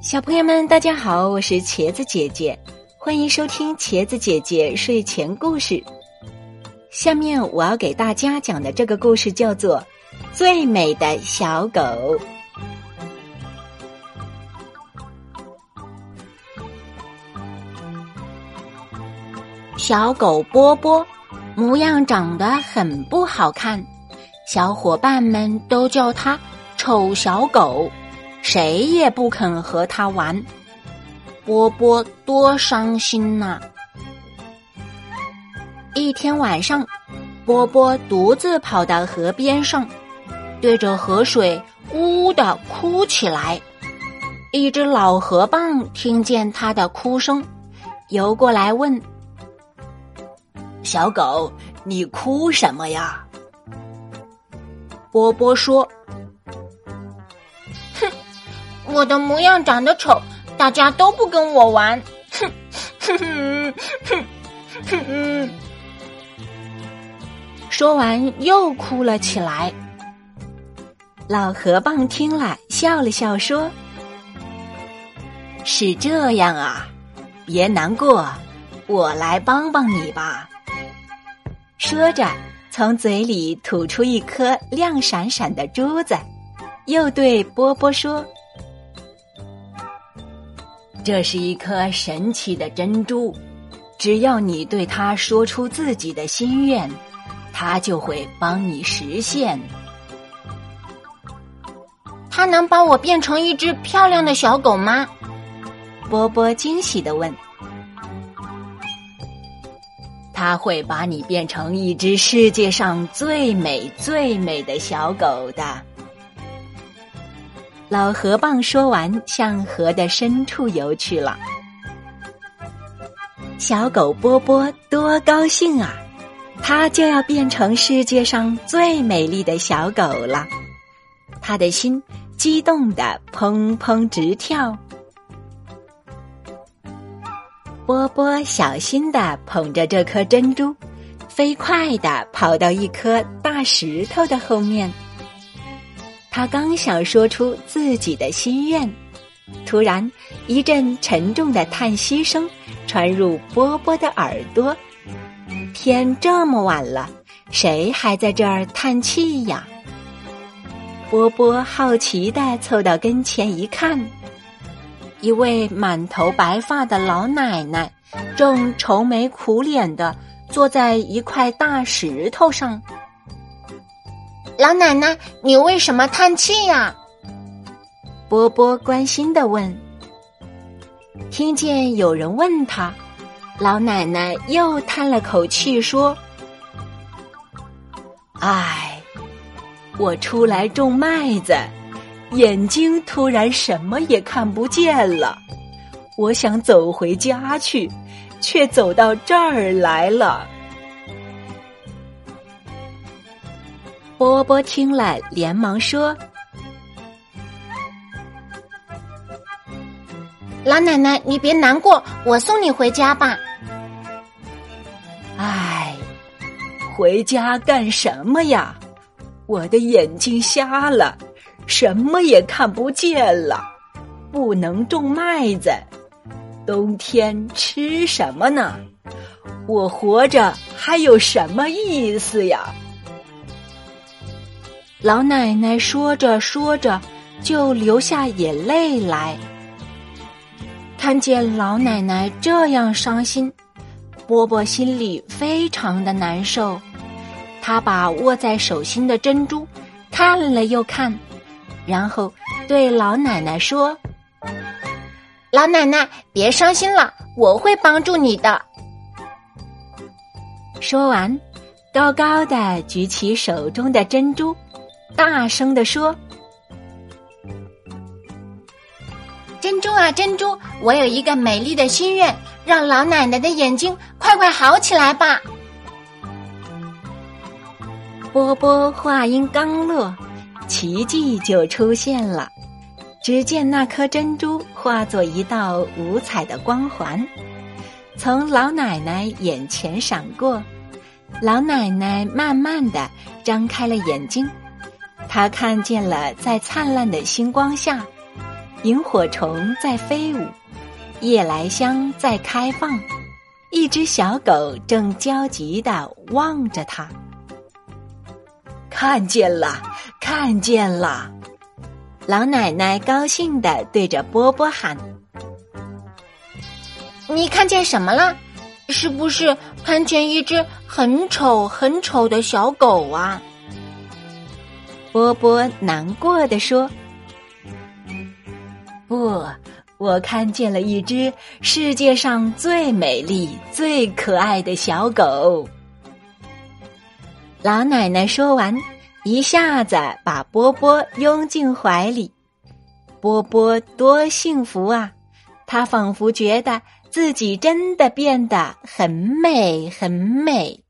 小朋友们，大家好，我是茄子姐姐，欢迎收听茄子姐姐睡前故事。下面我要给大家讲的这个故事叫做《最美的小狗》。小狗波波模样长得很不好看，小伙伴们都叫它丑小狗。谁也不肯和他玩，波波多伤心呐！一天晚上，波波独自跑到河边上，对着河水呜呜的哭起来。一只老河蚌听见他的哭声，游过来问：“小狗，你哭什么呀？”波波说。我的模样长得丑，大家都不跟我玩。哼哼哼哼哼哼！说完又哭了起来。老河蚌听了，笑了笑说：“是这样啊，别难过，我来帮帮你吧。”说着，从嘴里吐出一颗亮闪闪的珠子，又对波波说。这是一颗神奇的珍珠，只要你对它说出自己的心愿，它就会帮你实现。它能把我变成一只漂亮的小狗吗？波波惊喜的问。它会把你变成一只世界上最美最美的小狗的。老河蚌说完，向河的深处游去了。小狗波波多高兴啊！它就要变成世界上最美丽的小狗了。他的心激动的砰砰直跳。波波小心的捧着这颗珍珠，飞快的跑到一颗大石头的后面。他刚想说出自己的心愿，突然一阵沉重的叹息声传入波波的耳朵。天这么晚了，谁还在这儿叹气呀？波波好奇的凑到跟前一看，一位满头白发的老奶奶正愁眉苦脸的坐在一块大石头上。老奶奶，你为什么叹气呀？波波关心的问。听见有人问他，老奶奶又叹了口气说：“唉，我出来种麦子，眼睛突然什么也看不见了。我想走回家去，却走到这儿来了。”波波听了，连忙说：“老奶奶，你别难过，我送你回家吧。”唉，回家干什么呀？我的眼睛瞎了，什么也看不见了，不能种麦子，冬天吃什么呢？我活着还有什么意思呀？老奶奶说着说着，就流下眼泪来。看见老奶奶这样伤心，波波心里非常的难受。他把握在手心的珍珠看了又看，然后对老奶奶说：“老奶奶，别伤心了，我会帮助你的。”说完，高高的举起手中的珍珠。大声地说：“珍珠啊，珍珠！我有一个美丽的心愿，让老奶奶的眼睛快快好起来吧！”波波话音刚落，奇迹就出现了。只见那颗珍珠化作一道五彩的光环，从老奶奶眼前闪过。老奶奶慢慢的张开了眼睛。他看见了，在灿烂的星光下，萤火虫在飞舞，夜来香在开放，一只小狗正焦急的望着它。看见了，看见了！老奶奶高兴的对着波波喊：“你看见什么了？是不是看见一只很丑很丑的小狗啊？”波波难过的说：“不，我看见了一只世界上最美丽、最可爱的小狗。”老奶奶说完，一下子把波波拥进怀里。波波多幸福啊！他仿佛觉得自己真的变得很美，很美。